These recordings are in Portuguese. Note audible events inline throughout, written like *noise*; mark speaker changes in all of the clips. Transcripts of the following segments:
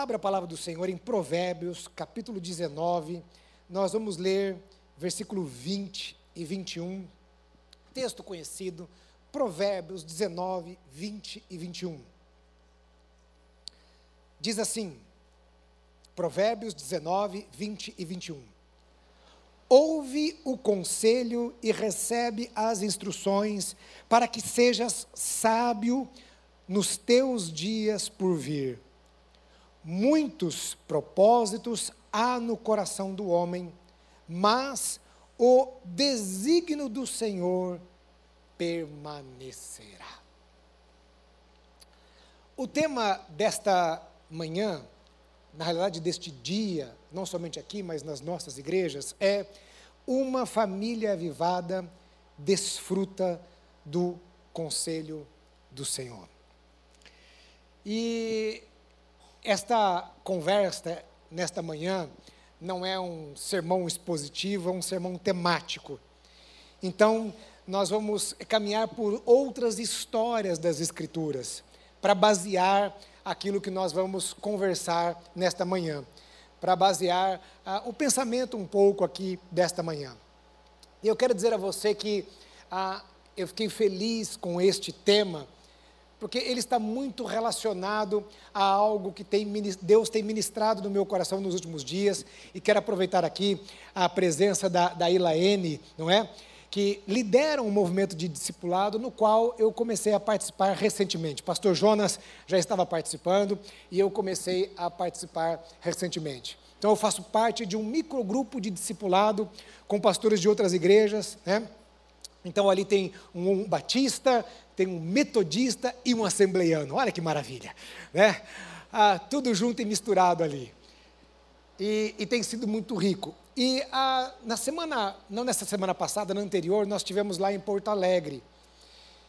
Speaker 1: Abra a palavra do Senhor em Provérbios, capítulo 19. Nós vamos ler versículo 20 e 21. Texto conhecido, Provérbios 19, 20 e 21. Diz assim: Provérbios 19, 20 e 21. Ouve o conselho e recebe as instruções, para que sejas sábio nos teus dias por vir. Muitos propósitos há no coração do homem, mas o desígnio do Senhor permanecerá. O tema desta manhã, na realidade deste dia, não somente aqui, mas nas nossas igrejas, é uma família avivada desfruta do conselho do Senhor. E esta conversa nesta manhã não é um sermão expositivo, é um sermão temático. Então, nós vamos caminhar por outras histórias das Escrituras para basear aquilo que nós vamos conversar nesta manhã, para basear ah, o pensamento um pouco aqui desta manhã. E eu quero dizer a você que ah, eu fiquei feliz com este tema porque ele está muito relacionado a algo que tem, Deus tem ministrado no meu coração nos últimos dias, e quero aproveitar aqui a presença da, da Ilaene, não é? Que lidera um movimento de discipulado no qual eu comecei a participar recentemente. Pastor Jonas já estava participando e eu comecei a participar recentemente. Então eu faço parte de um microgrupo de discipulado com pastores de outras igrejas, né? Então ali tem um, batista, tem um metodista e um assembleiano. Olha que maravilha, né? Ah, tudo junto e misturado ali. E, e tem sido muito rico. E ah, na semana, não nessa semana passada, na anterior, nós tivemos lá em Porto Alegre.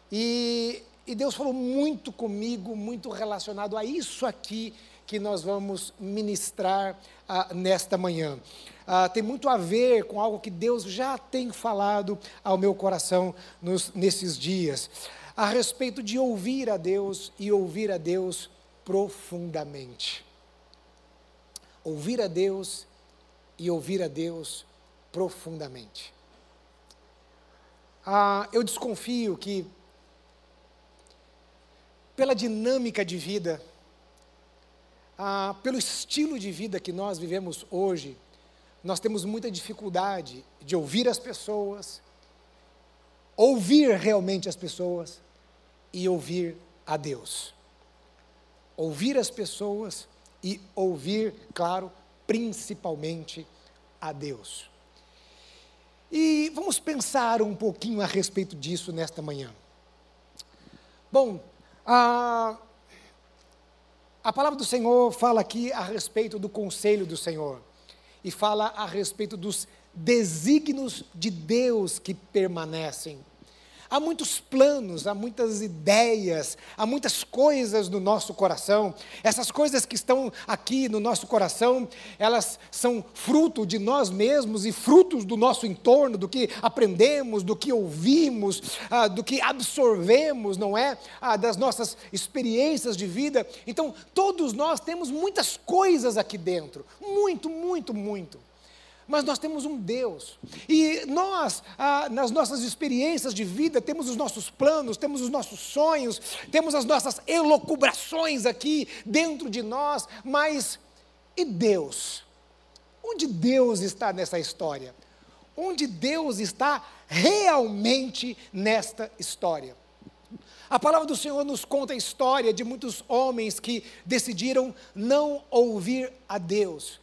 Speaker 1: E, e Deus falou muito comigo, muito relacionado a isso aqui que nós vamos ministrar ah, nesta manhã. Ah, tem muito a ver com algo que Deus já tem falado ao meu coração nos, nesses dias a respeito de ouvir a Deus e ouvir a Deus profundamente. Ouvir a Deus e ouvir a Deus profundamente. Ah, eu desconfio que, pela dinâmica de vida, ah, pelo estilo de vida que nós vivemos hoje, nós temos muita dificuldade de ouvir as pessoas, ouvir realmente as pessoas, e ouvir a Deus. Ouvir as pessoas e ouvir, claro, principalmente a Deus. E vamos pensar um pouquinho a respeito disso nesta manhã. Bom, a, a palavra do Senhor fala aqui a respeito do conselho do Senhor e fala a respeito dos desígnios de Deus que permanecem Há muitos planos, há muitas ideias, há muitas coisas no nosso coração. Essas coisas que estão aqui no nosso coração, elas são fruto de nós mesmos e frutos do nosso entorno, do que aprendemos, do que ouvimos, ah, do que absorvemos, não é? Ah, das nossas experiências de vida. Então, todos nós temos muitas coisas aqui dentro. Muito, muito, muito mas nós temos um Deus. E nós, ah, nas nossas experiências de vida, temos os nossos planos, temos os nossos sonhos, temos as nossas elocubrações aqui dentro de nós, mas e Deus? Onde Deus está nessa história? Onde Deus está realmente nesta história? A palavra do Senhor nos conta a história de muitos homens que decidiram não ouvir a Deus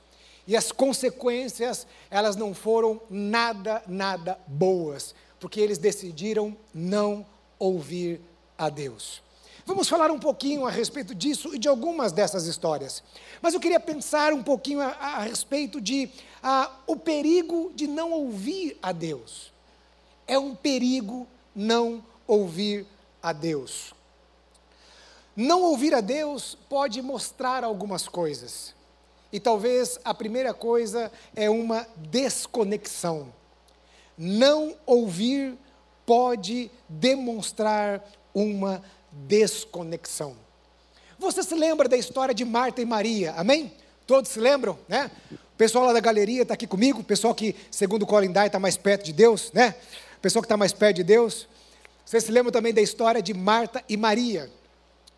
Speaker 1: e as consequências, elas não foram nada, nada boas, porque eles decidiram não ouvir a Deus. Vamos falar um pouquinho a respeito disso e de algumas dessas histórias. Mas eu queria pensar um pouquinho a, a respeito de a, o perigo de não ouvir a Deus. É um perigo não ouvir a Deus. Não ouvir a Deus pode mostrar algumas coisas. E talvez a primeira coisa é uma desconexão. Não ouvir pode demonstrar uma desconexão. Você se lembra da história de Marta e Maria, amém? Todos se lembram, né? O pessoal lá da galeria está aqui comigo, o pessoal que, segundo o Colin Dye, está mais perto de Deus, né? O pessoal que está mais perto de Deus. Vocês se lembram também da história de Marta e Maria.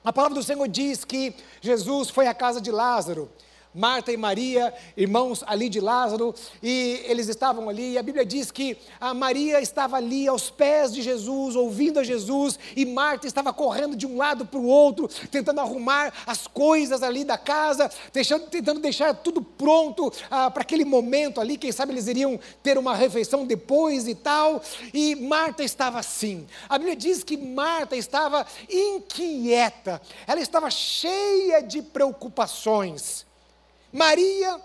Speaker 1: A palavra do Senhor diz que Jesus foi à casa de Lázaro. Marta e Maria, irmãos ali de Lázaro, e eles estavam ali, e a Bíblia diz que a Maria estava ali aos pés de Jesus, ouvindo a Jesus, e Marta estava correndo de um lado para o outro, tentando arrumar as coisas ali da casa, deixando, tentando deixar tudo pronto ah, para aquele momento ali, quem sabe eles iriam ter uma refeição depois e tal, e Marta estava assim. A Bíblia diz que Marta estava inquieta, ela estava cheia de preocupações. Maria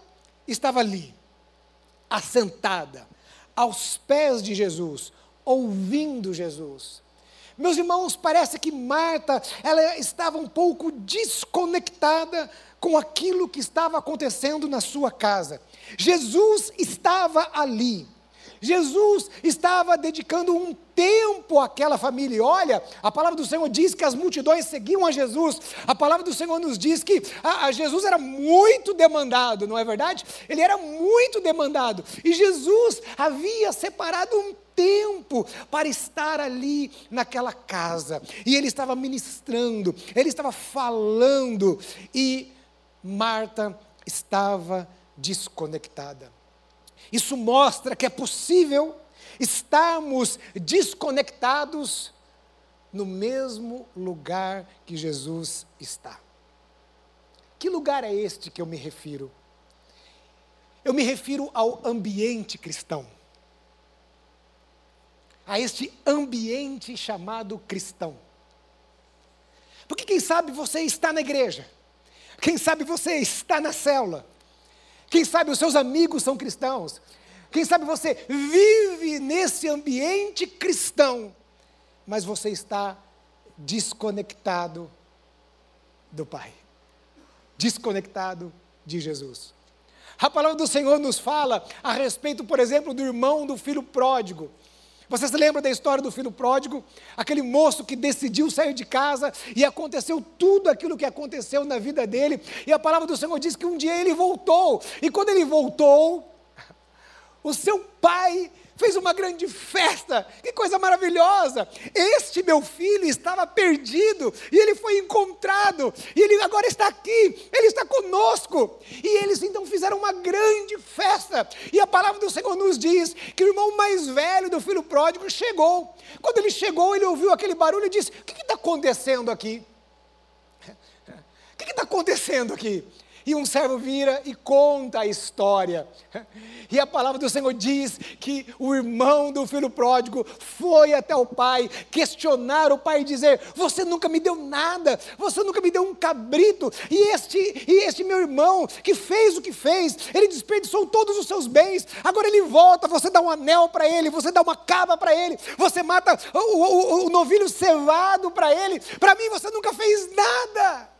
Speaker 1: estava ali, assentada, aos pés de Jesus, ouvindo Jesus. Meus irmãos, parece que Marta, ela estava um pouco desconectada com aquilo que estava acontecendo na sua casa. Jesus estava ali. Jesus estava dedicando um tempo àquela família. E olha, a palavra do Senhor diz que as multidões seguiam a Jesus. A palavra do Senhor nos diz que a, a Jesus era muito demandado, não é verdade? Ele era muito demandado. E Jesus havia separado um tempo para estar ali naquela casa. E ele estava ministrando, ele estava falando. E Marta estava desconectada. Isso mostra que é possível estarmos desconectados no mesmo lugar que Jesus está. Que lugar é este que eu me refiro? Eu me refiro ao ambiente cristão. A este ambiente chamado cristão. Porque quem sabe você está na igreja, quem sabe você está na célula, quem sabe os seus amigos são cristãos. Quem sabe você vive nesse ambiente cristão, mas você está desconectado do Pai, desconectado de Jesus. A palavra do Senhor nos fala a respeito, por exemplo, do irmão do filho pródigo. Você se lembra da história do filho pródigo? Aquele moço que decidiu sair de casa e aconteceu tudo aquilo que aconteceu na vida dele. E a palavra do Senhor diz que um dia ele voltou. E quando ele voltou, *laughs* o seu pai fez uma grande festa, que coisa maravilhosa. Este meu filho estava perdido e ele foi encontrado, e ele agora está aqui, ele está conosco. E eles então fizeram uma grande festa. E a palavra do Senhor nos diz que o irmão mais velho do filho pródigo chegou. Quando ele chegou, ele ouviu aquele barulho e disse: O que está acontecendo aqui? *laughs* O que está acontecendo aqui? E um servo vira e conta a história. E a palavra do Senhor diz que o irmão do filho pródigo foi até o pai questionar o pai e dizer: Você nunca me deu nada, você nunca me deu um cabrito. E este, e este meu irmão que fez o que fez, ele desperdiçou todos os seus bens. Agora ele volta, você dá um anel para ele, você dá uma cava para ele, você mata o, o, o novilho cevado para ele. Para mim você nunca fez nada.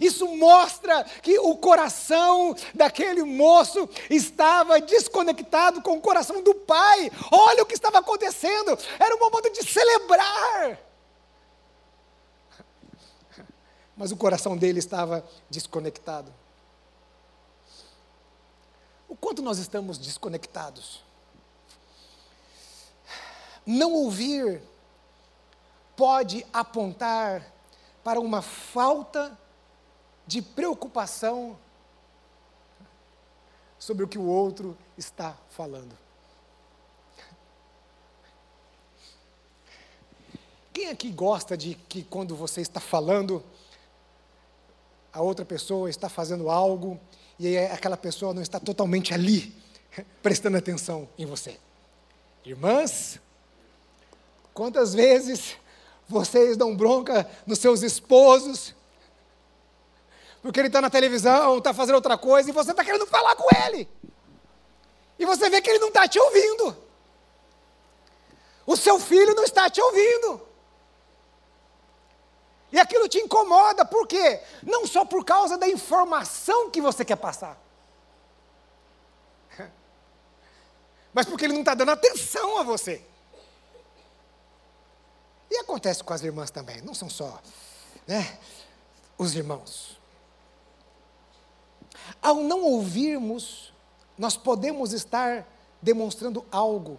Speaker 1: Isso mostra que o coração daquele moço estava desconectado com o coração do pai. Olha o que estava acontecendo. Era um momento de celebrar. Mas o coração dele estava desconectado. O quanto nós estamos desconectados? Não ouvir pode apontar para uma falta de preocupação sobre o que o outro está falando. Quem aqui gosta de que quando você está falando, a outra pessoa está fazendo algo e aquela pessoa não está totalmente ali, *laughs* prestando atenção em você? Irmãs, quantas vezes vocês dão bronca nos seus esposos porque ele está na televisão, está fazendo outra coisa, e você está querendo falar com ele. E você vê que ele não está te ouvindo. O seu filho não está te ouvindo. E aquilo te incomoda, por quê? Não só por causa da informação que você quer passar, *laughs* mas porque ele não está dando atenção a você. E acontece com as irmãs também, não são só, né? os irmãos. Ao não ouvirmos, nós podemos estar demonstrando algo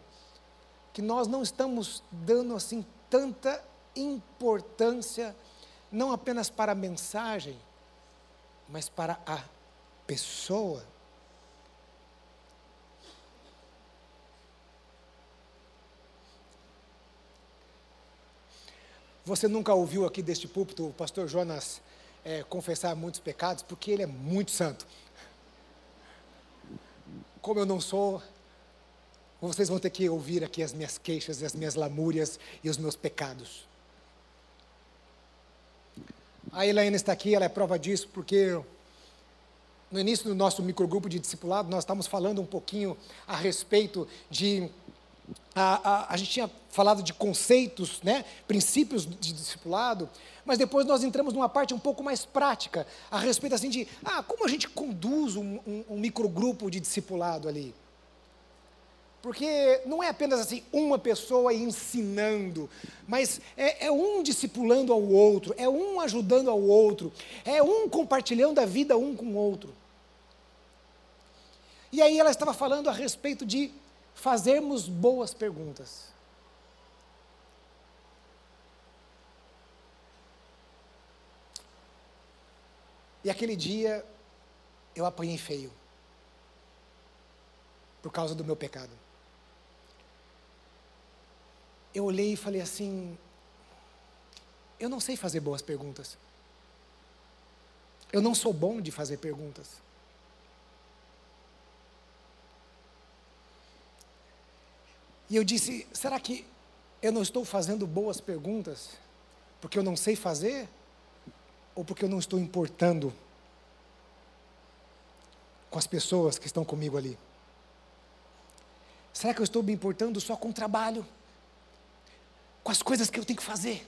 Speaker 1: que nós não estamos dando assim tanta importância, não apenas para a mensagem, mas para a pessoa. Você nunca ouviu aqui deste púlpito o pastor Jonas é, confessar muitos pecados, porque ele é muito santo. Como eu não sou, vocês vão ter que ouvir aqui as minhas queixas, as minhas lamúrias e os meus pecados. A Elaine está aqui, ela é prova disso, porque no início do nosso microgrupo de discipulado, nós estávamos falando um pouquinho a respeito de a, a, a, gente tinha falado de conceitos, né, princípios de discipulado, mas depois nós entramos numa parte um pouco mais prática, a respeito assim de, ah, como a gente conduz um, um, um microgrupo de discipulado ali? Porque não é apenas assim uma pessoa ensinando, mas é, é, um discipulando ao outro, é um ajudando ao outro, é um compartilhando a vida um com o outro. E aí ela estava falando a respeito de fazermos boas perguntas. E aquele dia eu apanhei feio. Por causa do meu pecado. Eu olhei e falei assim: eu não sei fazer boas perguntas. Eu não sou bom de fazer perguntas. E eu disse: será que eu não estou fazendo boas perguntas porque eu não sei fazer? Ou porque eu não estou importando com as pessoas que estão comigo ali? Será que eu estou me importando só com o trabalho? Com as coisas que eu tenho que fazer?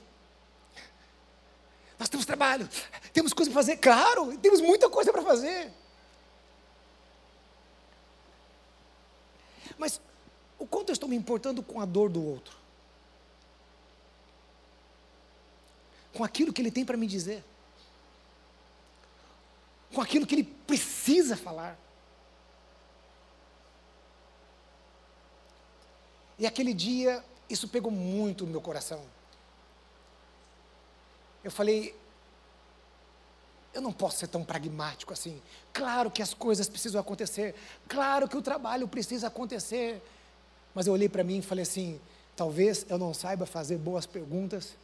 Speaker 1: Nós temos trabalho, temos coisa para fazer, claro, temos muita coisa para fazer. Mas o quanto eu estou me importando com a dor do outro? Com aquilo que ele tem para me dizer? Com aquilo que ele precisa falar? E aquele dia, isso pegou muito no meu coração. Eu falei, eu não posso ser tão pragmático assim. Claro que as coisas precisam acontecer, claro que o trabalho precisa acontecer, mas eu olhei para mim e falei assim: talvez eu não saiba fazer boas perguntas,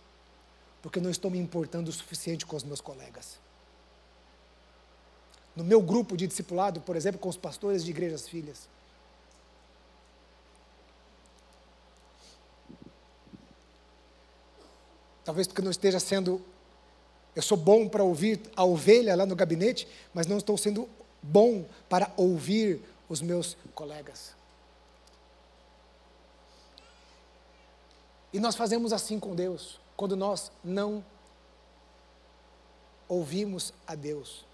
Speaker 1: porque não estou me importando o suficiente com os meus colegas. No meu grupo de discipulado, por exemplo, com os pastores de igrejas filhas. Talvez porque não esteja sendo. Eu sou bom para ouvir a ovelha lá no gabinete, mas não estou sendo bom para ouvir os meus colegas. E nós fazemos assim com Deus, quando nós não ouvimos a Deus.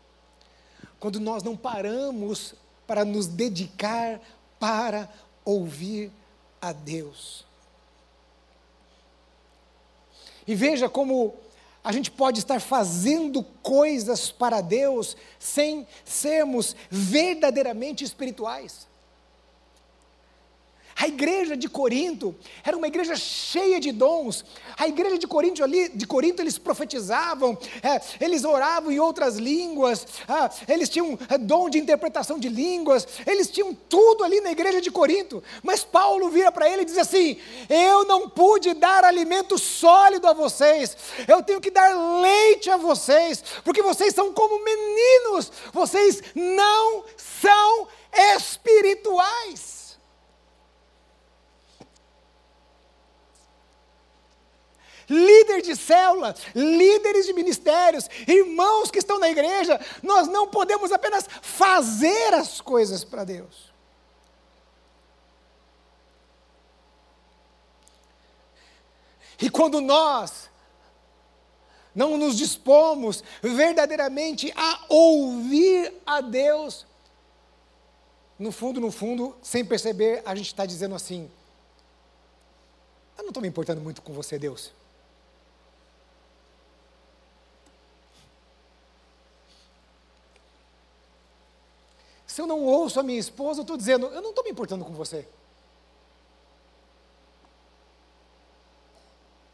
Speaker 1: Quando nós não paramos para nos dedicar para ouvir a Deus. E veja como a gente pode estar fazendo coisas para Deus sem sermos verdadeiramente espirituais. A igreja de Corinto era uma igreja cheia de dons. A igreja de Corinto ali, de Corinto eles profetizavam, é, eles oravam em outras línguas, ah, eles tinham é, dom de interpretação de línguas, eles tinham tudo ali na igreja de Corinto. Mas Paulo vira para ele e diz assim: Eu não pude dar alimento sólido a vocês, eu tenho que dar leite a vocês, porque vocês são como meninos, vocês não são espirituais. Líder de célula, líderes de ministérios, irmãos que estão na igreja, nós não podemos apenas fazer as coisas para Deus. E quando nós não nos dispomos verdadeiramente a ouvir a Deus, no fundo, no fundo, sem perceber, a gente está dizendo assim: eu não estou me importando muito com você, Deus. Se eu não ouço a minha esposa, eu estou dizendo, eu não estou me importando com você.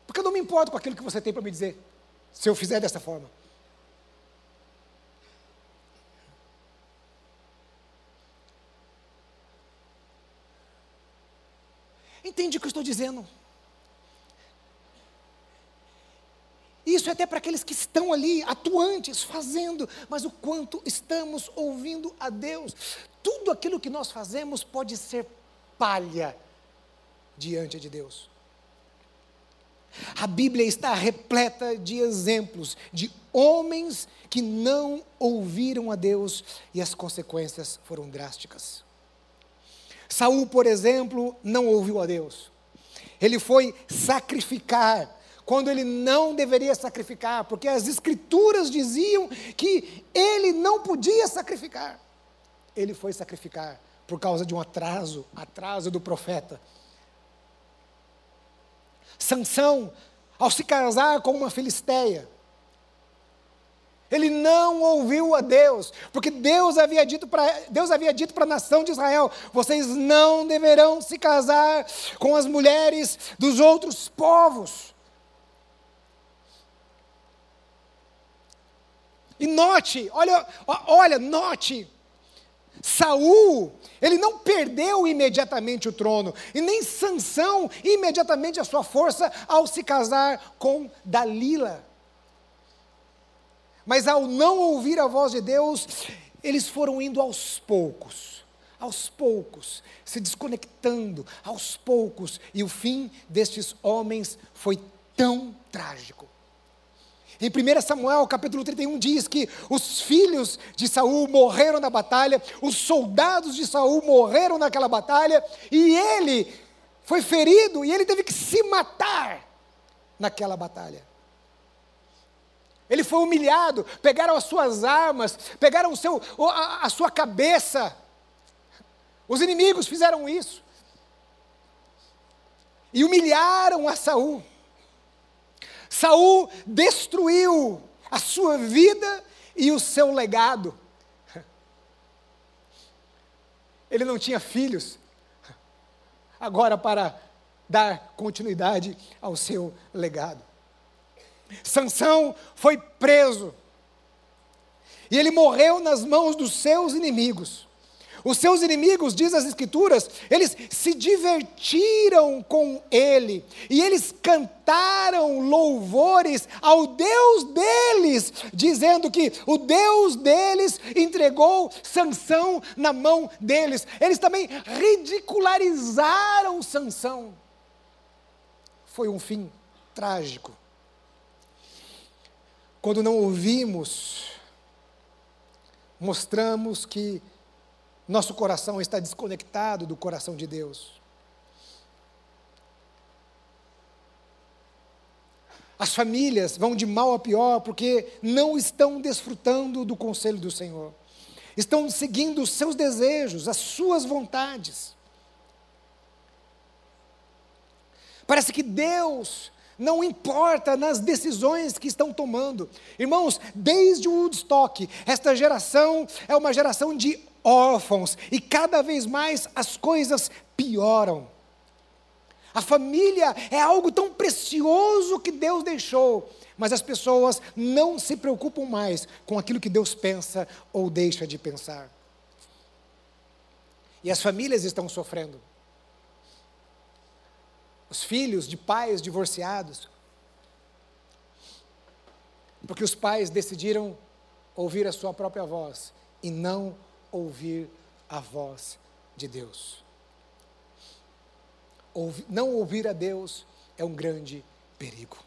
Speaker 1: Porque eu não me importo com aquilo que você tem para me dizer, se eu fizer dessa forma. Entende o que eu estou dizendo? Isso é até para aqueles que estão ali, atuantes, fazendo, mas o quanto estamos ouvindo a Deus. Tudo aquilo que nós fazemos pode ser palha diante de Deus. A Bíblia está repleta de exemplos de homens que não ouviram a Deus e as consequências foram drásticas. Saul, por exemplo, não ouviu a Deus. Ele foi sacrificar quando ele não deveria sacrificar, porque as escrituras diziam que ele não podia sacrificar. Ele foi sacrificar por causa de um atraso, atraso do profeta. Sansão, ao se casar com uma filisteia, ele não ouviu a Deus, porque Deus havia dito para Deus havia dito para a nação de Israel: vocês não deverão se casar com as mulheres dos outros povos. E note, olha, olha, note, Saul, ele não perdeu imediatamente o trono, e nem Sansão imediatamente a sua força ao se casar com Dalila. Mas ao não ouvir a voz de Deus, eles foram indo aos poucos, aos poucos, se desconectando, aos poucos, e o fim destes homens foi tão trágico. Em 1 Samuel, capítulo 31, diz que os filhos de Saul morreram na batalha, os soldados de Saul morreram naquela batalha, e ele foi ferido e ele teve que se matar naquela batalha. Ele foi humilhado, pegaram as suas armas, pegaram o seu, a, a sua cabeça. Os inimigos fizeram isso. E humilharam a Saul. Saul destruiu a sua vida e o seu legado. Ele não tinha filhos. Agora, para dar continuidade ao seu legado. Sansão foi preso. E ele morreu nas mãos dos seus inimigos. Os seus inimigos, diz as Escrituras, eles se divertiram com ele, e eles cantaram louvores ao Deus deles, dizendo que o Deus deles entregou Sansão na mão deles. Eles também ridicularizaram Sansão. Foi um fim trágico quando não ouvimos, mostramos que nosso coração está desconectado do coração de Deus. As famílias vão de mal a pior porque não estão desfrutando do conselho do Senhor. Estão seguindo os seus desejos, as suas vontades. Parece que Deus não importa nas decisões que estão tomando. Irmãos, desde o Woodstock, esta geração é uma geração de órfãos e cada vez mais as coisas pioram. A família é algo tão precioso que Deus deixou, mas as pessoas não se preocupam mais com aquilo que Deus pensa ou deixa de pensar. E as famílias estão sofrendo os filhos de pais divorciados, porque os pais decidiram ouvir a sua própria voz e não ouvir a voz de Deus. não ouvir a Deus é um grande perigo.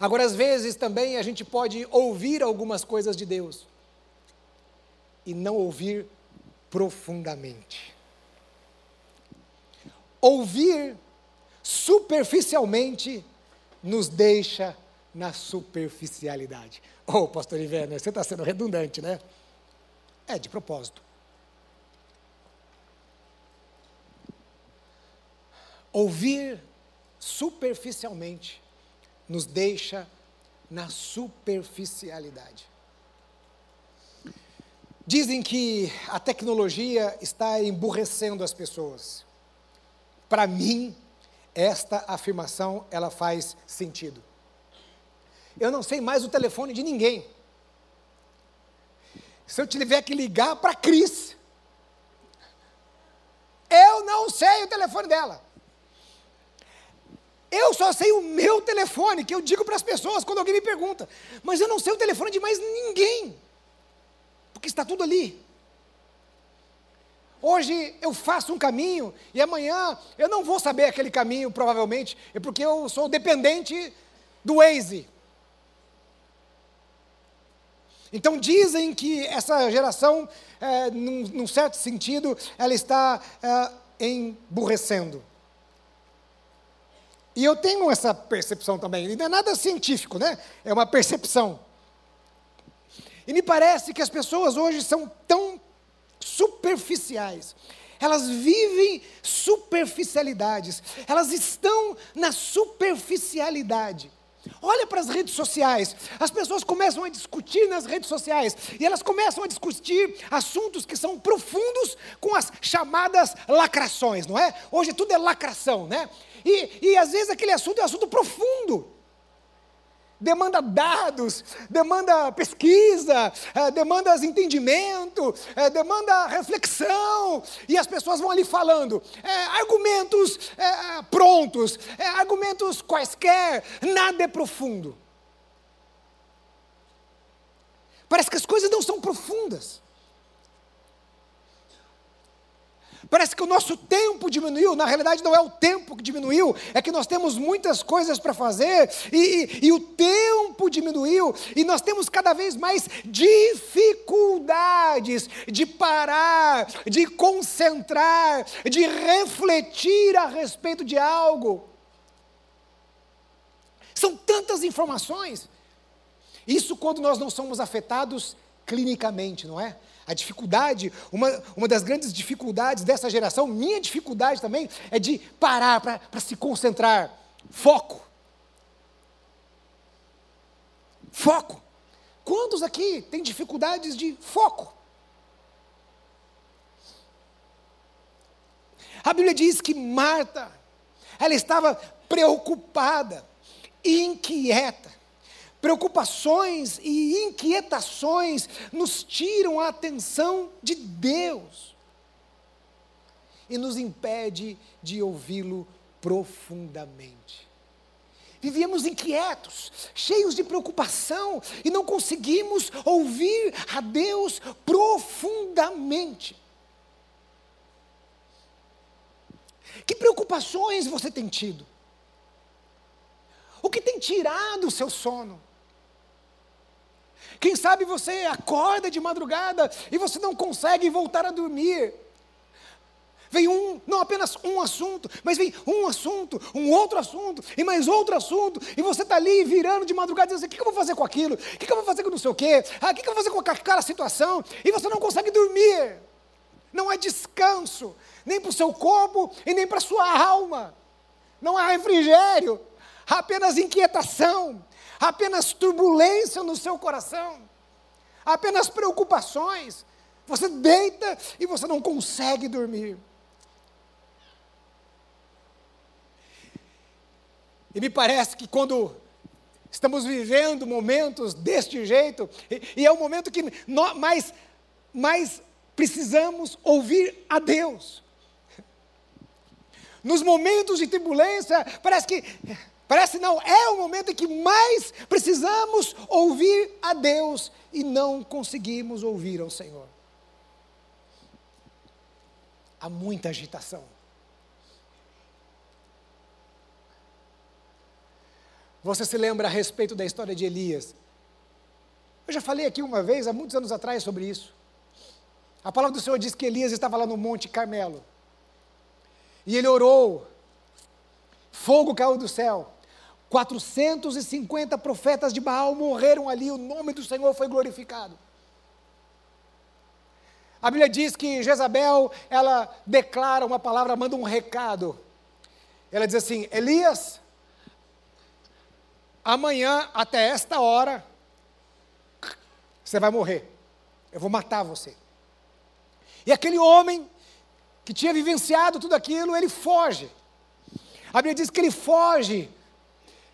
Speaker 1: Agora, às vezes também a gente pode ouvir algumas coisas de Deus e não ouvir profundamente ouvir superficialmente nos deixa na superficialidade. Oh, pastor Iverner, você está sendo redundante, né? É, de propósito. Ouvir superficialmente nos deixa na superficialidade. Dizem que a tecnologia está emburrecendo as pessoas. Para mim, esta afirmação ela faz sentido. Eu não sei mais o telefone de ninguém. Se eu tiver que ligar para a Cris, eu não sei o telefone dela. Eu só sei o meu telefone, que eu digo para as pessoas quando alguém me pergunta. Mas eu não sei o telefone de mais ninguém. Porque está tudo ali. Hoje eu faço um caminho e amanhã eu não vou saber aquele caminho, provavelmente, é porque eu sou dependente do Waze. Então dizem que essa geração, é, num, num, certo sentido, ela está é, emburrecendo. E eu tenho essa percepção também, e não é nada científico, né? É uma percepção. E me parece que as pessoas hoje são tão superficiais. Elas vivem superficialidades. Elas estão na superficialidade. Olha para as redes sociais. As pessoas começam a discutir nas redes sociais e elas começam a discutir assuntos que são profundos com as chamadas lacrações, não é? Hoje tudo é lacração, né? E, e às vezes aquele assunto é um assunto profundo demanda dados, demanda pesquisa, é, demanda entendimento, é, demanda reflexão, e as pessoas vão ali falando é, argumentos prontos, argumentos quaisquer, nada é profundo. Parece que as coisas não são profundas. Parece que o nosso tempo diminuiu, na realidade não é o tempo que diminuiu, é que nós temos muitas coisas para fazer e, e, e, o tempo diminuiu e nós temos cada vez mais dificuldades de parar, de concentrar, de refletir a respeito de algo. São tantas informações. Isso quando nós não somos afetados clinicamente, não é? A dificuldade, uma, uma das grandes dificuldades dessa geração, minha dificuldade também, é de parar para se concentrar. Foco. Foco. Quantos aqui têm dificuldades de foco? A Bíblia diz que Marta, ela estava preocupada, inquieta. Preocupações e inquietações nos tiram a atenção de Deus e nos impede de ouvi-lo profundamente. Vivíamos inquietos, cheios de preocupação e não conseguimos ouvir a Deus profundamente. Que preocupações você tem tido? O que tem tirado o seu sono? Quem sabe você acorda de madrugada e você não consegue voltar a dormir. Vem um, não apenas um assunto, mas vem um assunto, um outro assunto, e mais outro assunto, e você está ali virando de madrugada dizendo assim, o que, eu vou fazer com aquilo? O que, eu vou fazer com não sei o quê? Ah, o que, eu vou fazer com aquela situação? E você não consegue dormir. Não há descanso, nem para o seu corpo e nem para a sua alma. Não há refrigério apenas inquietação, apenas turbulência no seu coração, apenas preocupações. Você deita e você não consegue dormir. E me parece que quando estamos vivendo momentos deste jeito, e, e é o momento que nós mais, mais precisamos ouvir a Deus. Nos momentos de turbulência, parece que Parece não, é o momento em que mais precisamos ouvir a Deus e não conseguimos ouvir ao Senhor. Há muita agitação. Você se lembra a respeito da história de Elias? Eu já falei aqui uma vez, há muitos anos atrás, sobre isso. A palavra do Senhor diz que Elias estava lá no Monte Carmelo. E ele orou. Fogo caiu do céu. 450 profetas de Baal morreram ali, o nome do Senhor foi glorificado. A Bíblia diz que Jezabel, ela declara uma palavra, manda um recado. Ela diz assim: Elias, amanhã, até esta hora, você vai morrer. eu vou matar você. E aquele homem que tinha vivenciado tudo aquilo, ele foge. A Bíblia diz que ele foge.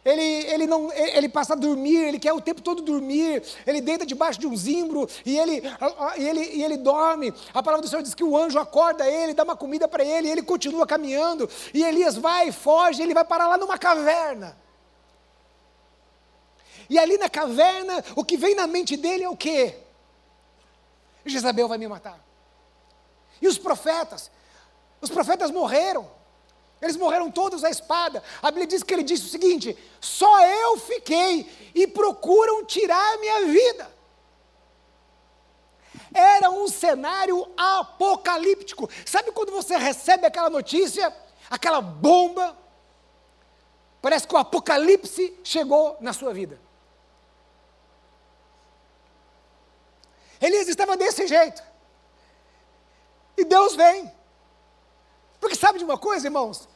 Speaker 1: Ele, ele, não, ele passa a dormir, ele quer o tempo todo dormir, ele deita debaixo de um zimbro e ele, e ele, e ele dorme. A palavra do Senhor diz que o anjo acorda ele, dá uma comida para ele, e ele continua caminhando. E Elias vai, foge, ele vai parar lá numa caverna. E ali na caverna, o que vem na mente dele é o quê? Jezabel vai me matar. E os profetas? Os profetas morreram. Eles morreram todos à espada. A Bíblia diz que ele disse o seguinte: só eu fiquei e procuram tirar a minha vida. Era um cenário apocalíptico. Sabe quando você recebe aquela notícia, aquela bomba? Parece que o apocalipse chegou na sua vida. Elias estava desse jeito. E Deus vem. Porque sabe de uma coisa, irmãos?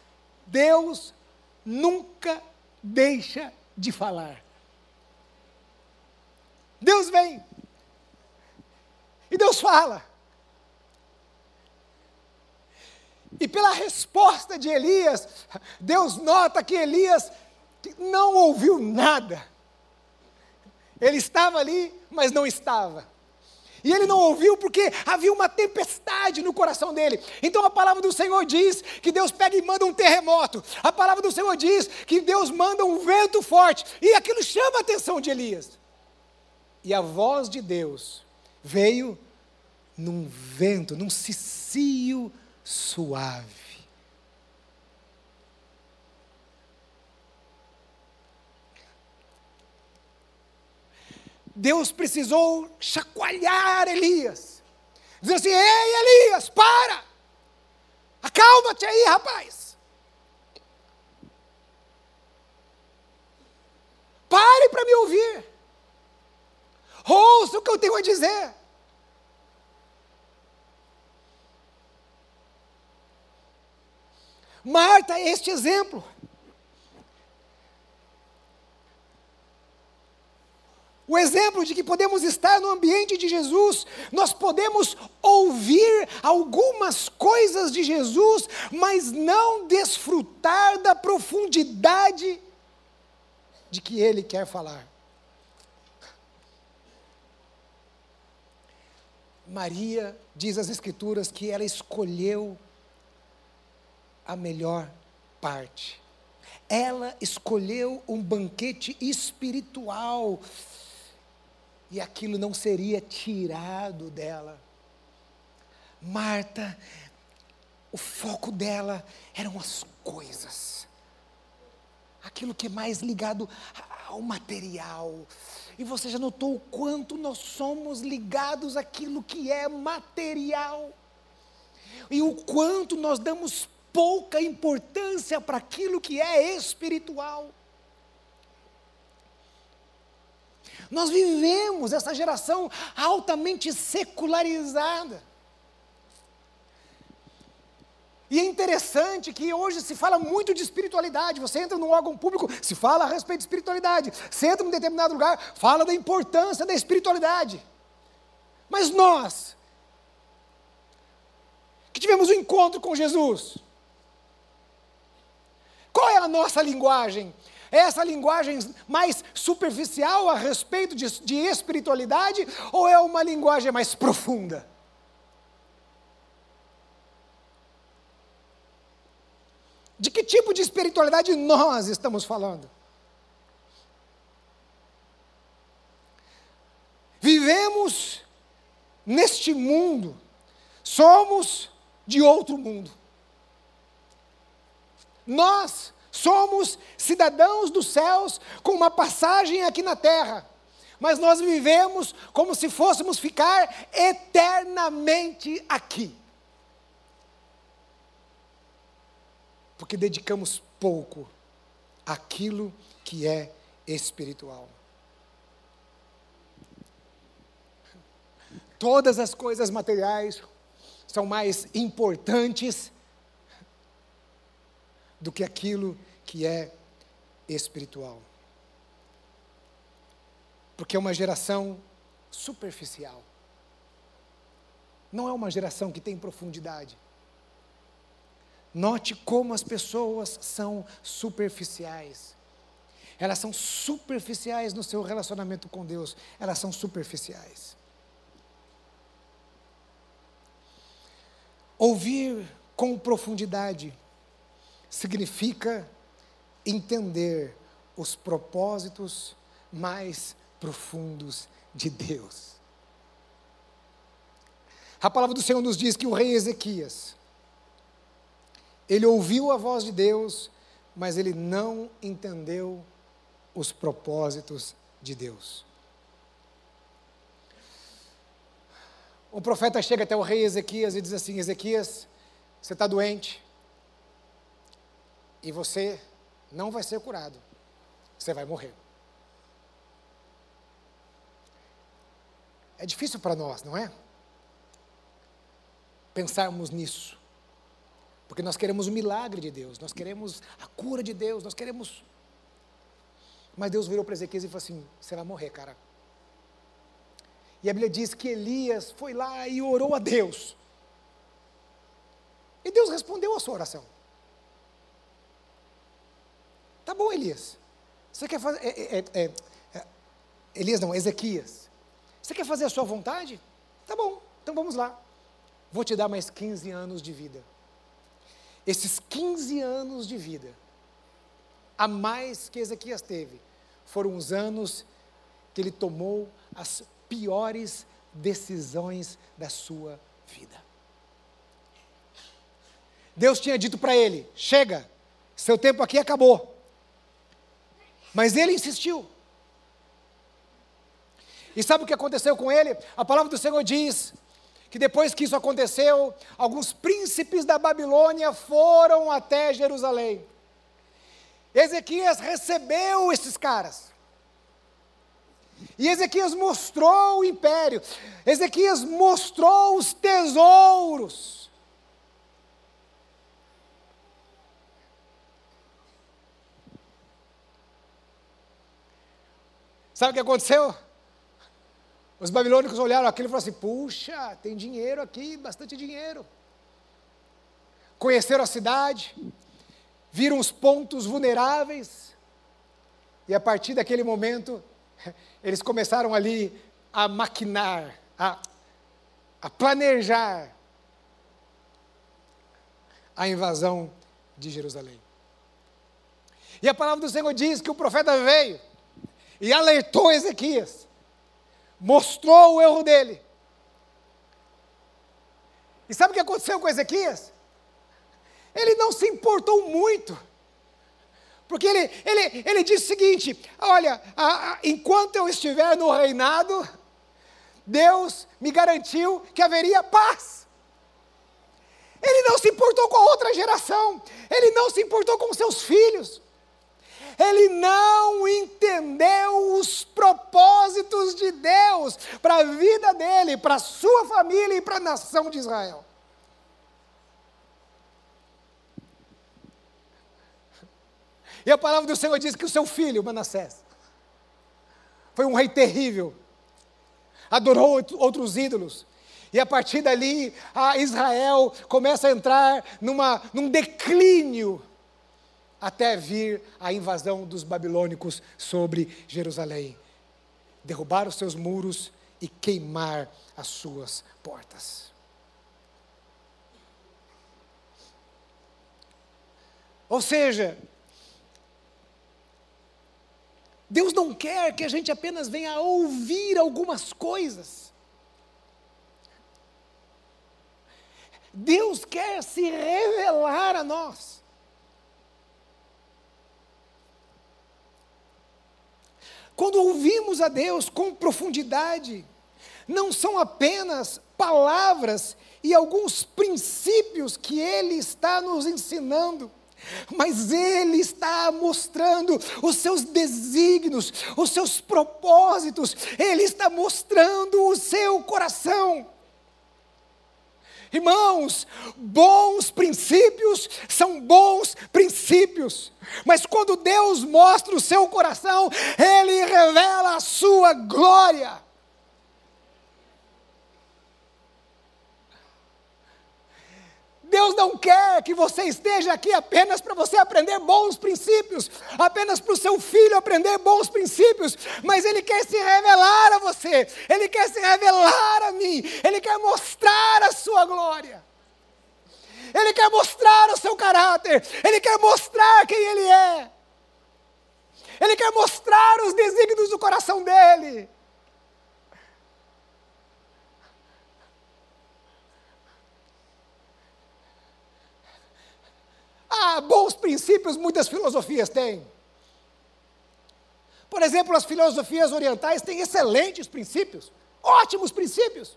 Speaker 1: Deus nunca deixa de falar. Deus vem. E Deus fala. E pela resposta de Elias, Deus nota que Elias não ouviu nada. Ele estava ali, mas não estava. E ele não ouviu porque havia uma tempestade no coração dele. Então a palavra do Senhor diz que Deus pega e manda um terremoto. A palavra do Senhor diz que Deus manda um vento forte. E aquilo chama a atenção de Elias. E a voz de Deus veio num vento, num cicio suave. Deus precisou chacoalhar Elias. Dizer assim: Ei, Elias, para! Acalma-te aí, rapaz. Pare para me ouvir. Ouça o que eu tenho a dizer. Marta, este exemplo. O exemplo de que podemos estar no ambiente de Jesus, nós podemos ouvir algumas coisas de Jesus, mas não desfrutar da profundidade de que Ele quer falar. Maria, diz as Escrituras, que ela escolheu a melhor parte. Ela escolheu um banquete espiritual e aquilo não seria tirado dela. Marta, o foco dela eram as coisas, aquilo que é mais ligado ao material. E você já notou o quanto nós somos ligados àquilo que é material, e o quanto nós damos pouca importância para aquilo que é espiritual. Nós vivemos essa geração altamente secularizada. E é interessante que hoje se fala muito de espiritualidade. Você entra num órgão público, se fala a respeito de espiritualidade. Você entra num determinado lugar, fala da importância da espiritualidade. Mas nós, que tivemos um encontro com Jesus, qual é a nossa linguagem? Essa linguagem mais superficial a respeito de, de espiritualidade ou é uma linguagem mais profunda? De que tipo de espiritualidade nós estamos falando? Vivemos neste mundo, somos de outro mundo. Nós Somos cidadãos dos céus com uma passagem aqui na terra, mas nós vivemos como se fôssemos ficar eternamente aqui. Porque dedicamos pouco àquilo que é espiritual. Todas as coisas materiais são mais importantes do que aquilo que é espiritual. Porque é uma geração superficial. não é uma geração que tem profundidade. Note como as pessoas são superficiais. Elas são superficiais no seu relacionamento com Deus. Elas são superficiais. Ouvir com profundidade significa entender os propósitos mais profundos de Deus. A palavra do Senhor nos diz que o rei Ezequias, ele ouviu a voz de Deus, mas ele não entendeu os propósitos de Deus. O profeta chega até o rei Ezequias e diz assim: Ezequias, você está doente e você não vai ser curado, você vai morrer. É difícil para nós, não é? Pensarmos nisso. Porque nós queremos o milagre de Deus, nós queremos a cura de Deus, nós queremos. Mas Deus virou para Ezequias e falou assim: você vai morrer, cara. E a Bíblia diz que Elias foi lá e orou a Deus. E Deus respondeu a sua oração. Tá bom, Elias. Você quer fazer. É, é, é, é, Elias não, Ezequias. Você quer fazer a sua vontade? Tá bom, então vamos lá. Vou te dar mais 15 anos de vida. Esses 15 anos de vida, a mais que Ezequias teve, foram os anos que ele tomou as piores decisões da sua vida. Deus tinha dito para ele: chega, seu tempo aqui acabou. Mas ele insistiu. E sabe o que aconteceu com ele? A palavra do Senhor diz que depois que isso aconteceu, alguns príncipes da Babilônia foram até Jerusalém. Ezequias recebeu esses caras. E Ezequias mostrou o império. Ezequias mostrou os tesouros. Sabe o que aconteceu? Os babilônicos olharam aquilo e falaram assim: puxa, tem dinheiro aqui, bastante dinheiro. Conheceram a cidade, viram os pontos vulneráveis, e a partir daquele momento, *laughs* eles começaram ali a maquinar, a, a planejar a invasão de Jerusalém. E a palavra do Senhor diz que o profeta veio e alertou Ezequias mostrou o erro dele. E sabe o que aconteceu com Ezequias? Ele não se importou muito. Porque ele, ele, ele disse o seguinte: olha, a, a, enquanto eu estiver no reinado, Deus me garantiu que haveria paz. Ele não se importou com a outra geração, ele não se importou com seus filhos, ele não entendeu os propósitos de Deus para a vida dele, para a sua família e para a nação de Israel. E a palavra do Senhor diz que o seu filho, Manassés, foi um rei terrível, adorou outros ídolos, e a partir dali, a Israel começa a entrar numa, num declínio até vir a invasão dos babilônicos sobre Jerusalém. Derrubar os seus muros e queimar as suas portas. Ou seja, Deus não quer que a gente apenas venha ouvir algumas coisas. Deus quer se revelar a nós. Quando ouvimos a Deus com profundidade, não são apenas palavras e alguns princípios que Ele está nos ensinando, mas Ele está mostrando os seus desígnios, os seus propósitos, Ele está mostrando o seu coração. Irmãos, bons princípios são bons princípios, mas quando Deus mostra o seu coração, Ele revela a sua glória. Não quer que você esteja aqui apenas para você aprender bons princípios, apenas para o seu filho aprender bons princípios, mas Ele quer se revelar a você, Ele quer se revelar a mim, Ele quer mostrar a sua glória. Ele quer mostrar o seu caráter, Ele quer mostrar quem Ele é, Ele quer mostrar os desígnios do coração dEle. Ah, bons princípios muitas filosofias têm. Por exemplo, as filosofias orientais têm excelentes princípios, ótimos princípios.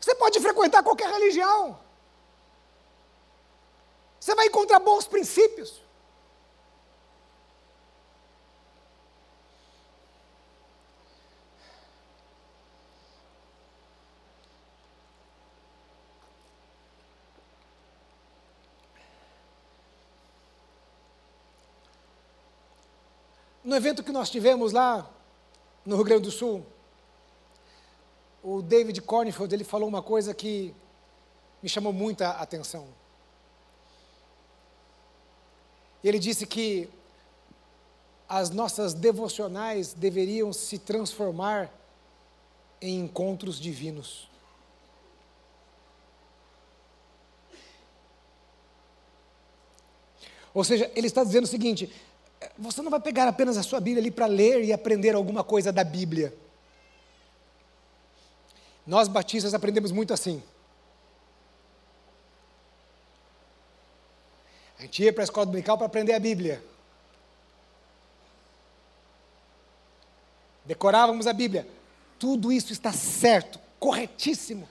Speaker 1: Você pode frequentar qualquer religião. Você vai encontrar bons princípios. No evento que nós tivemos lá no Rio Grande do Sul, o David Cornfield ele falou uma coisa que me chamou muita atenção. Ele disse que as nossas devocionais deveriam se transformar em encontros divinos. Ou seja, ele está dizendo o seguinte: você não vai pegar apenas a sua Bíblia ali para ler e aprender alguma coisa da Bíblia. Nós batistas aprendemos muito assim. A gente ia para a escola dominical para aprender a Bíblia. Decorávamos a Bíblia. Tudo isso está certo, corretíssimo.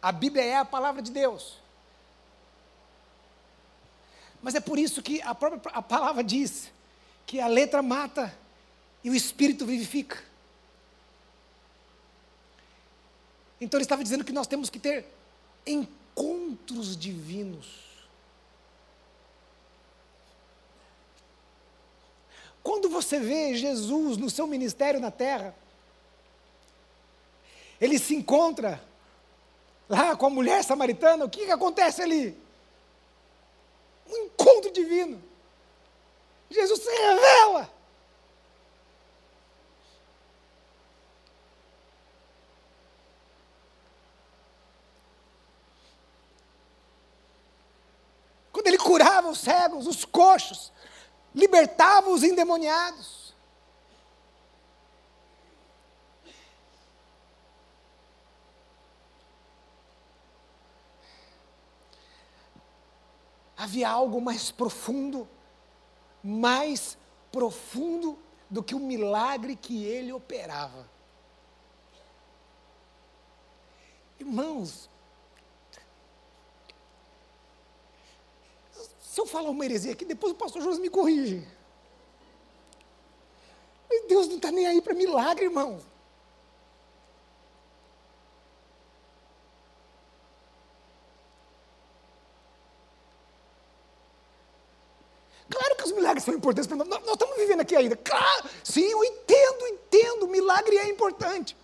Speaker 1: A Bíblia é a palavra de Deus. Mas é por isso que a própria a palavra diz que a letra mata e o espírito vivifica. Então ele estava dizendo que nós temos que ter encontros divinos. Quando você vê Jesus no seu ministério na terra, ele se encontra lá com a mulher samaritana, o que, que acontece ali? Um encontro divino. Jesus se revela. Quando ele curava os cegos, os coxos, libertava os endemoniados. Havia algo mais profundo, mais profundo do que o milagre que ele operava. Irmãos, se eu falar uma heresia aqui, depois o pastor José me corrige. Mas Deus não está nem aí para milagre, irmão. Milagres são importantes para nós. nós. Estamos vivendo aqui ainda. Claro, sim, eu entendo, entendo. Milagre é importante.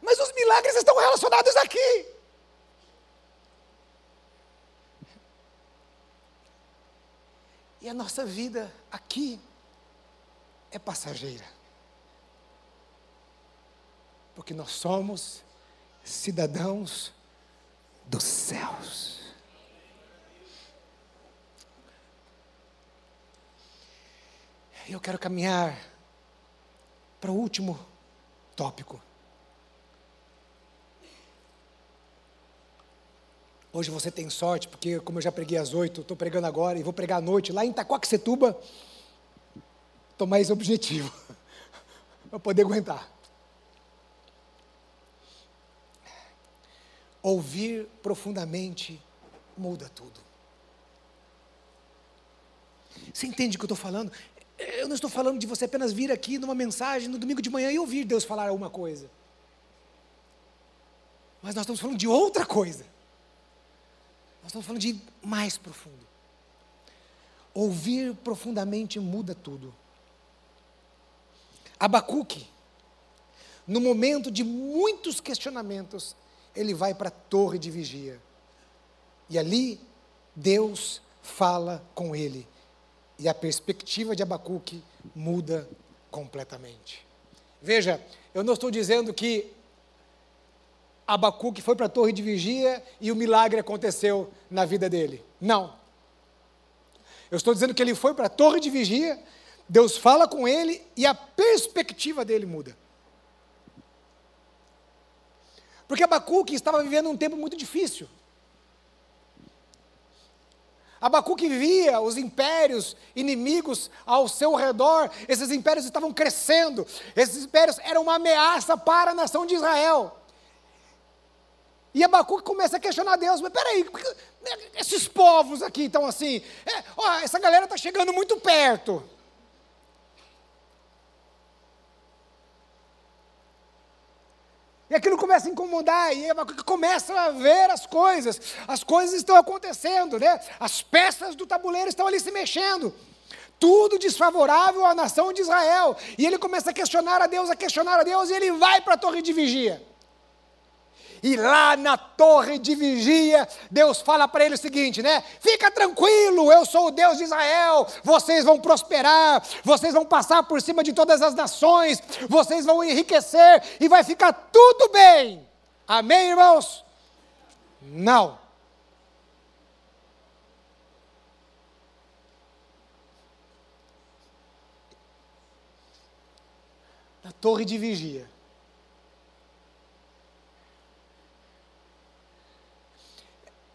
Speaker 1: Mas os milagres estão relacionados aqui. E a nossa vida aqui é passageira. Porque nós somos cidadãos dos céus. Eu quero caminhar para o último tópico. Hoje você tem sorte, porque como eu já preguei às oito, estou pregando agora e vou pregar à noite lá em Itacoaxetuba. Estou mais objetivo, *laughs* para poder aguentar. Ouvir profundamente muda tudo. Você entende o que eu estou falando? Eu não estou falando de você apenas vir aqui numa mensagem no domingo de manhã e ouvir Deus falar alguma coisa. Mas nós estamos falando de outra coisa. Nós estamos falando de mais profundo. Ouvir profundamente muda tudo. Abacuque, no momento de muitos questionamentos, ele vai para a torre de vigia. E ali, Deus fala com ele. E a perspectiva de Abacuque muda completamente. Veja, eu não estou dizendo que Abacuque foi para a torre de vigia e o milagre aconteceu na vida dele. Não. Eu estou dizendo que ele foi para a torre de vigia, Deus fala com ele e a perspectiva dele muda. Porque Abacuque estava vivendo um tempo muito difícil. Abacuque via os impérios inimigos ao seu redor, esses impérios estavam crescendo, esses impérios eram uma ameaça para a nação de Israel. E Abacuque começa a questionar Deus, mas peraí, esses povos aqui estão assim, é, ó, essa galera está chegando muito perto. E aquilo começa a incomodar, e começa a ver as coisas, as coisas estão acontecendo, né? As peças do tabuleiro estão ali se mexendo. Tudo desfavorável à nação de Israel. E ele começa a questionar a Deus, a questionar a Deus, e ele vai para a torre de vigia. E lá na torre de vigia, Deus fala para ele o seguinte, né? Fica tranquilo, eu sou o Deus de Israel. Vocês vão prosperar, vocês vão passar por cima de todas as nações, vocês vão enriquecer e vai ficar tudo bem. Amém, irmãos? Não. Na torre de vigia,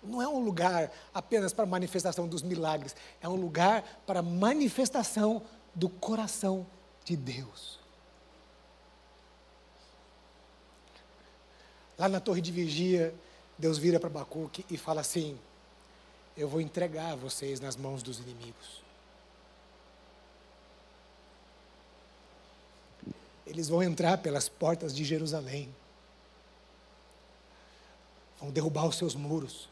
Speaker 1: não é um lugar apenas para manifestação dos milagres, é um lugar para manifestação do coração de Deus. Lá na torre de vigia, Deus vira para Abacuque e fala assim: Eu vou entregar vocês nas mãos dos inimigos. Eles vão entrar pelas portas de Jerusalém, vão derrubar os seus muros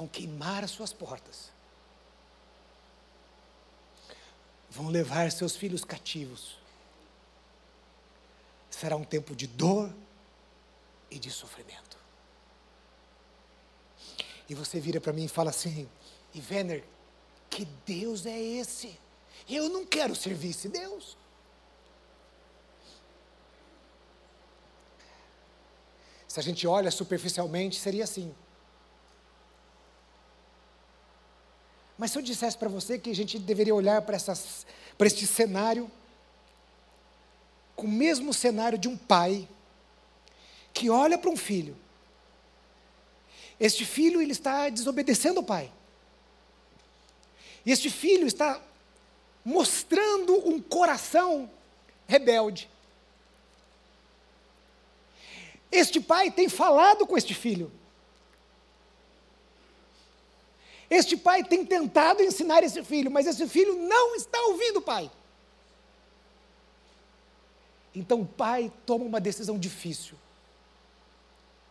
Speaker 1: vão queimar as suas portas, vão levar seus filhos cativos. Será um tempo de dor e de sofrimento. E você vira para mim e fala assim: Ivener, que Deus é esse? Eu não quero servir esse Deus. Se a gente olha superficialmente, seria assim. Mas se eu dissesse para você que a gente deveria olhar para, este cenário, com o mesmo cenário de um pai, que olha para um filho, este filho ele está desobedecendo o pai. E este filho está mostrando um coração rebelde. Este pai tem falado com este filho. Este pai tem tentado ensinar esse filho, mas esse filho não está ouvindo o pai. Então o pai toma uma decisão difícil.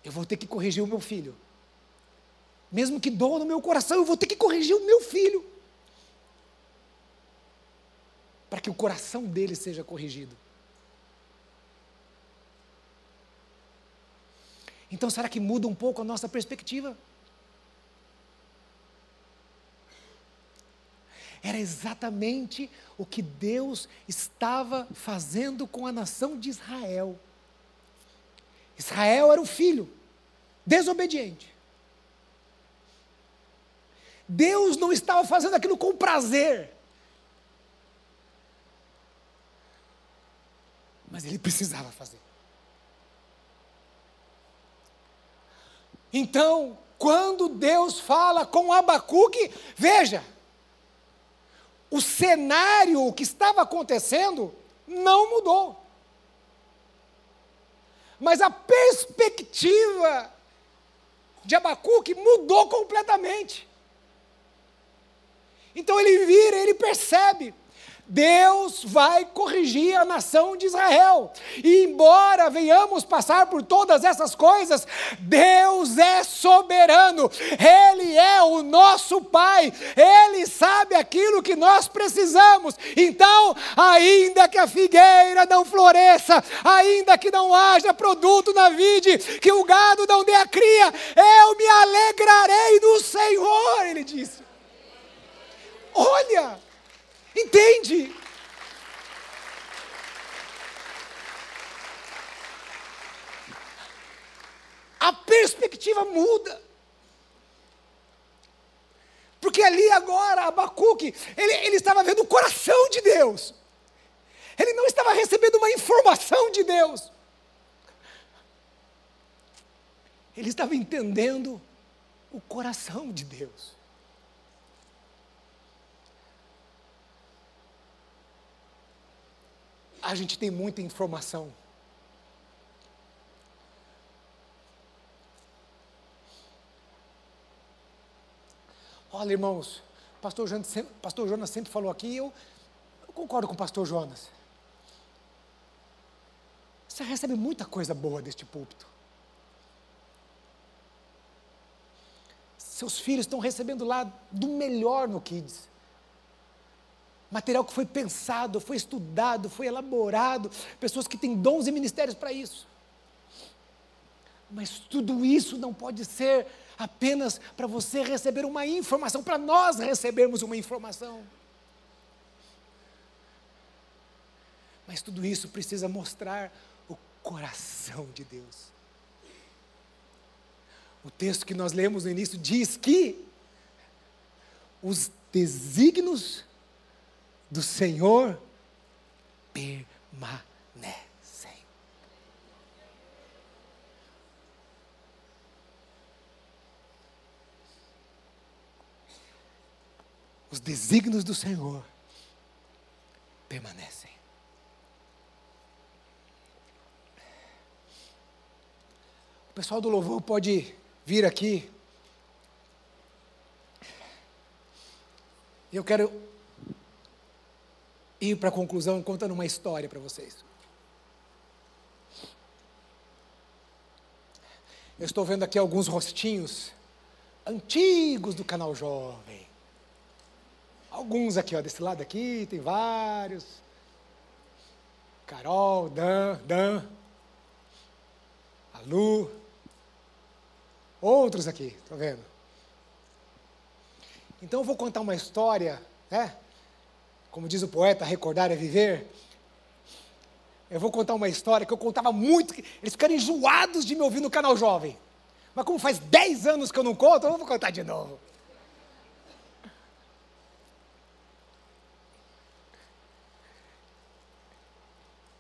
Speaker 1: Eu vou ter que corrigir o meu filho. Mesmo que doa no meu coração, eu vou ter que corrigir o meu filho. Para que o coração dele seja corrigido. Então, será que muda um pouco a nossa perspectiva? Era exatamente o que Deus estava fazendo com a nação de Israel. Israel era o filho desobediente. Deus não estava fazendo aquilo com prazer. Mas ele precisava fazer. Então, quando Deus fala com Abacuque, veja, o cenário, o que estava acontecendo, não mudou. Mas a perspectiva de Abacuque mudou completamente. Então ele vira, ele percebe. Deus vai corrigir a nação de Israel. E embora venhamos passar por todas essas coisas, Deus é soberano, Ele é o nosso Pai, Ele sabe aquilo que nós precisamos. Então, ainda que a figueira não floresça, ainda que não haja produto na vide, que o gado não dê a cria, eu me alegrarei no Senhor, Ele disse. Olha, entende? a perspectiva muda. Porque ali agora, Abacuque, ele, ele estava vendo o coração de Deus. Ele não estava recebendo uma informação de Deus. Ele estava entendendo o coração de Deus. A gente tem muita informação. Olha, irmãos, pastor Jonas sempre, pastor Jonas sempre falou aqui, eu, eu concordo com o pastor Jonas. Você recebe muita coisa boa deste púlpito. Seus filhos estão recebendo lá do melhor no Kids. Material que foi pensado, foi estudado, foi elaborado, pessoas que têm dons e ministérios para isso. Mas tudo isso não pode ser apenas para você receber uma informação, para nós recebermos uma informação. Mas tudo isso precisa mostrar o coração de Deus. O texto que nós lemos no início diz que os desígnios do Senhor permanecem. os desígnios do Senhor permanecem. O pessoal do louvor pode vir aqui. Eu quero ir para a conclusão contando uma história para vocês. Eu estou vendo aqui alguns rostinhos antigos do canal Jovem. Alguns aqui, ó, desse lado aqui, tem vários. Carol, Dan, Dan, a Lu. Outros aqui, estou vendo? Então eu vou contar uma história, né? Como diz o poeta, recordar é viver. Eu vou contar uma história que eu contava muito, eles ficaram enjoados de me ouvir no canal jovem. Mas como faz 10 anos que eu não conto, eu vou contar de novo.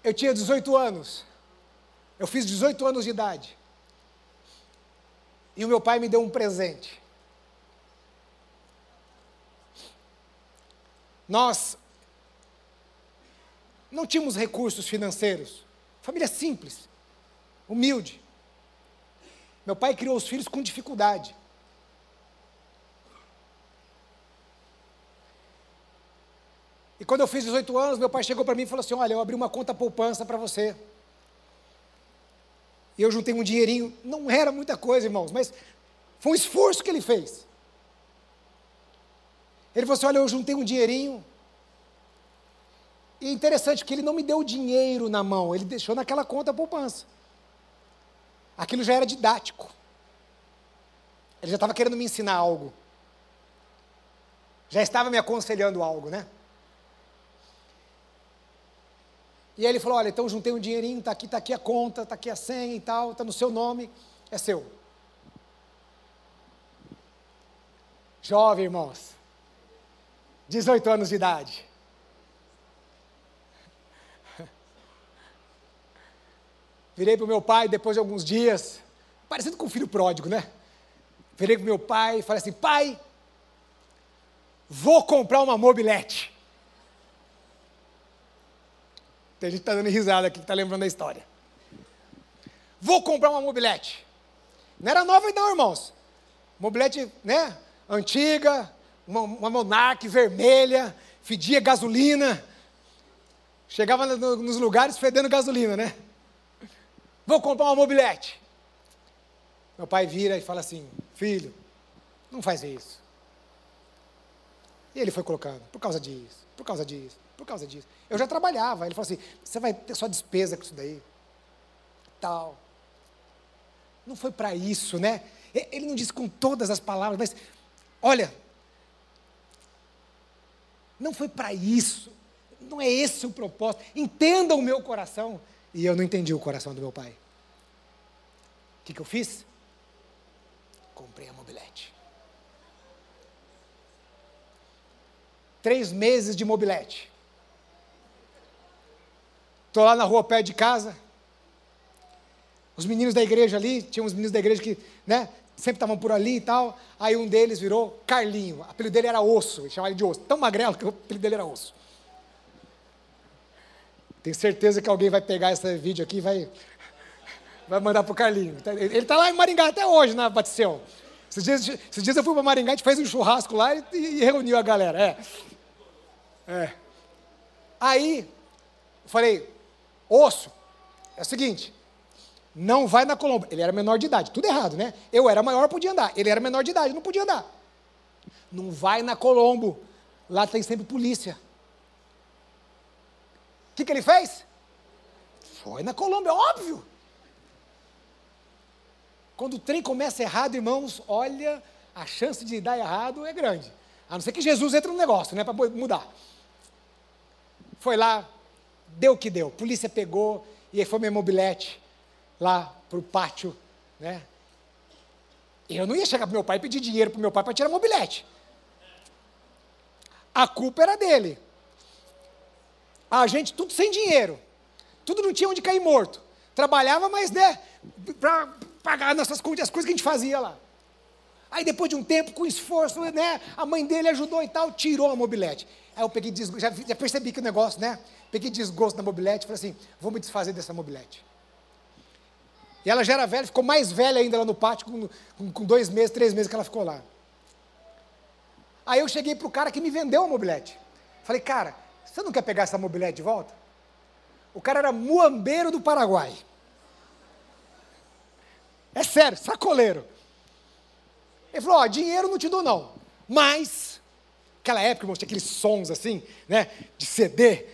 Speaker 1: Eu tinha 18 anos. Eu fiz 18 anos de idade. E o meu pai me deu um presente. Nós não tínhamos recursos financeiros. Família simples, humilde. Meu pai criou os filhos com dificuldade. E quando eu fiz 18 anos, meu pai chegou para mim e falou assim: Olha, eu abri uma conta poupança para você. E eu juntei um dinheirinho. Não era muita coisa, irmãos, mas foi um esforço que ele fez. Ele falou assim: Olha, eu juntei um dinheirinho. E é interessante que ele não me deu o dinheiro na mão, ele deixou naquela conta poupança. Aquilo já era didático. Ele já estava querendo me ensinar algo. Já estava me aconselhando algo, né? E aí ele falou: Olha, então juntei um dinheirinho, está aqui, está aqui a conta, está aqui a senha e tal, está no seu nome, é seu. Jovem, irmãos, 18 anos de idade. Virei para o meu pai depois de alguns dias, parecido com o filho pródigo, né? Virei para o meu pai e falei assim: Pai, vou comprar uma mobilete. Tem gente que está dando risada aqui, que está lembrando da história. Vou comprar uma mobilete. Não era nova não, irmãos. Mobilete, né? Antiga, uma, uma vermelha, fedia gasolina. Chegava no, nos lugares fedendo gasolina, né? Vou comprar uma mobilete. Meu pai vira e fala assim: Filho, não faz isso. E ele foi colocando, por causa disso, por causa disso, por causa disso. Eu já trabalhava, ele falou assim: Você vai ter só despesa com isso daí. Tal. Não foi para isso, né? Ele não disse com todas as palavras, mas olha, não foi para isso. Não é esse o propósito. Entenda o meu coração. E eu não entendi o coração do meu pai. O que, que eu fiz? Comprei a mobilete. Três meses de mobilete. Estou lá na rua perto de casa. Os meninos da igreja ali, tinha uns meninos da igreja que, né, sempre estavam por ali e tal. Aí um deles virou Carlinho. O apelido dele era Osso, ele chamava ele de Osso. Tão magrelo que o apelido dele era Osso. Tenho certeza que alguém vai pegar esse vídeo aqui e vai, vai mandar para o Carlinho. Ele está lá em Maringá até hoje, na Baticel. Esses dias, esses dias eu fui para Maringá, a gente fez um churrasco lá e, e reuniu a galera. É. é. Aí, falei, osso, é o seguinte, não vai na Colombo. Ele era menor de idade, tudo errado, né? Eu era maior, podia andar. Ele era menor de idade, não podia andar. Não vai na Colombo. Lá tem sempre polícia. Que, que ele fez? Foi na Colombo, é óbvio. Quando o trem começa errado, irmãos, olha, a chance de dar errado é grande. A não ser que Jesus entre no negócio, né, para mudar. Foi lá, deu o que deu. Polícia pegou, e aí foi meu mobilete lá para o pátio, né? Eu não ia chegar para meu pai e pedir dinheiro para meu pai para tirar mobilete. A culpa era dele. A gente tudo sem dinheiro. Tudo não tinha onde cair morto. Trabalhava, mas né, para pagar nossas coisas, as coisas que a gente fazia lá. Aí depois de um tempo, com esforço, né, a mãe dele ajudou e tal, tirou a mobilete. Aí eu peguei desgosto, já, já percebi que o negócio, né? Peguei desgosto na mobilete falei assim, vou me desfazer dessa mobilete. E ela já era velha, ficou mais velha ainda lá no pátio, com, com, com dois meses, três meses que ela ficou lá. Aí eu cheguei para o cara que me vendeu a mobilete. Falei, cara, você não quer pegar essa mobilete de volta? O cara era muambeiro do Paraguai. É sério, sacoleiro. Ele falou, ó, dinheiro não te dou não, mas, aquela época, irmão, tinha aqueles sons assim, né, de CD,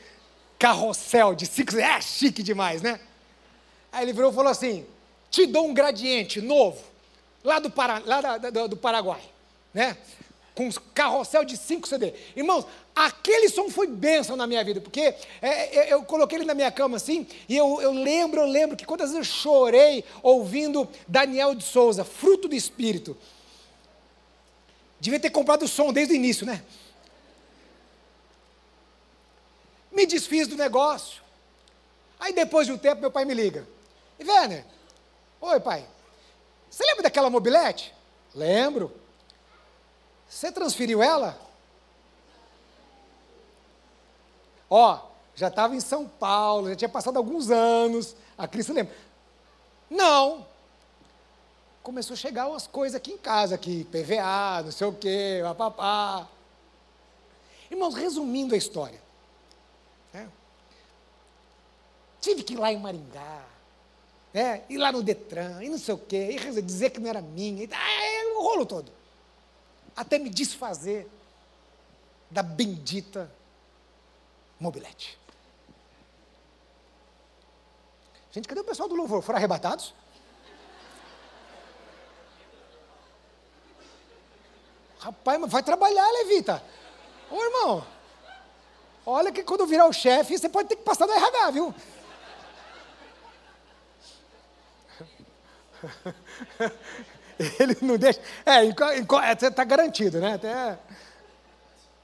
Speaker 1: carrossel, de cinco, é chique demais, né? Aí ele virou e falou assim, te dou um gradiente novo, lá do, Para, lá da, do Paraguai, né? Com carrossel de 5 CD. Irmãos, aquele som foi bênção na minha vida, porque é, é, eu coloquei ele na minha cama assim, e eu, eu lembro, eu lembro que quantas vezes eu chorei ouvindo Daniel de Souza, fruto do Espírito. Devia ter comprado o som desde o início, né? Me desfiz do negócio. Aí depois de um tempo, meu pai me liga. E Werner, Oi, pai. Você lembra daquela mobilete? Lembro. Você transferiu ela? Ó, já estava em São Paulo, já tinha passado alguns anos. A Cris lembra? Não. Começou a chegar umas coisas aqui em casa, aqui, PVA, não sei o quê, papapá. Irmãos, resumindo a história. Né? Tive que ir lá em Maringá é, ir lá no Detran, e não sei o quê, e dizer que não era minha, e, é, o rolo todo. Até me desfazer da bendita mobilete. Gente, cadê o pessoal do louvor? Foram arrebatados? Rapaz, vai trabalhar, Levita. Ô irmão, olha que quando virar o chefe, você pode ter que passar no RH, viu? *laughs* *laughs* Ele não deixa. É, está garantido, né? Até,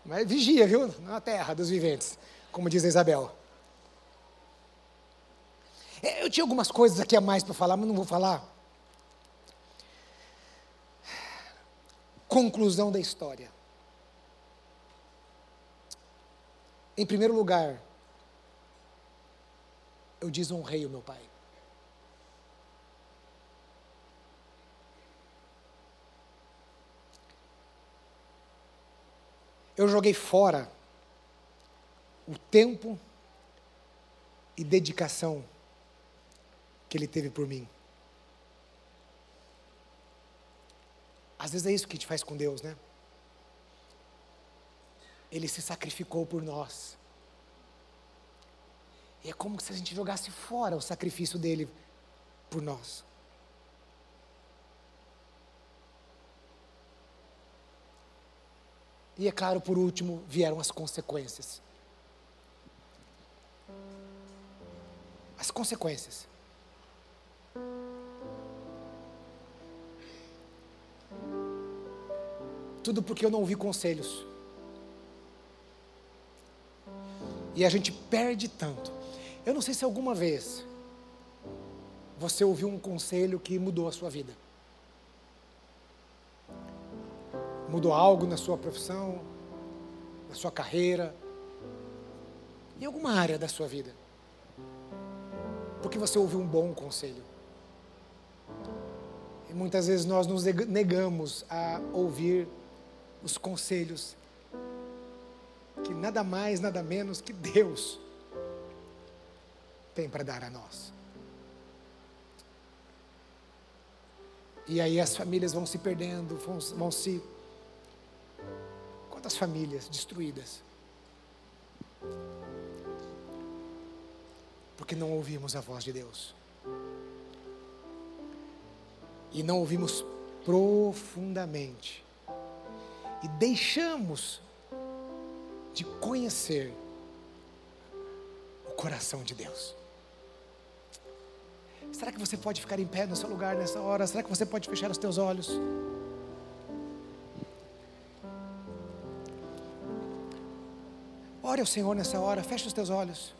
Speaker 1: mas vigia, viu? Na terra dos viventes, como diz a Isabel. É, eu tinha algumas coisas aqui a mais para falar, mas não vou falar. Conclusão da história. Em primeiro lugar, eu desonrei o meu pai. Eu joguei fora o tempo e dedicação que ele teve por mim. Às vezes é isso que a gente faz com Deus, né? Ele se sacrificou por nós. E é como se a gente jogasse fora o sacrifício dele por nós. E é claro, por último, vieram as consequências. As consequências. Tudo porque eu não ouvi conselhos. E a gente perde tanto. Eu não sei se alguma vez você ouviu um conselho que mudou a sua vida. Mudou algo na sua profissão, na sua carreira, em alguma área da sua vida. Porque você ouviu um bom conselho. E muitas vezes nós nos negamos a ouvir os conselhos que nada mais, nada menos que Deus tem para dar a nós. E aí as famílias vão se perdendo, vão, se. Quantas famílias destruídas? Porque não ouvimos a voz de Deus. E não ouvimos profundamente. E deixamos de conhecer o coração de Deus. Será que você pode ficar em pé no seu lugar nessa hora? Será que você pode fechar os teus olhos? Ore ao Senhor nessa hora, feche os teus olhos.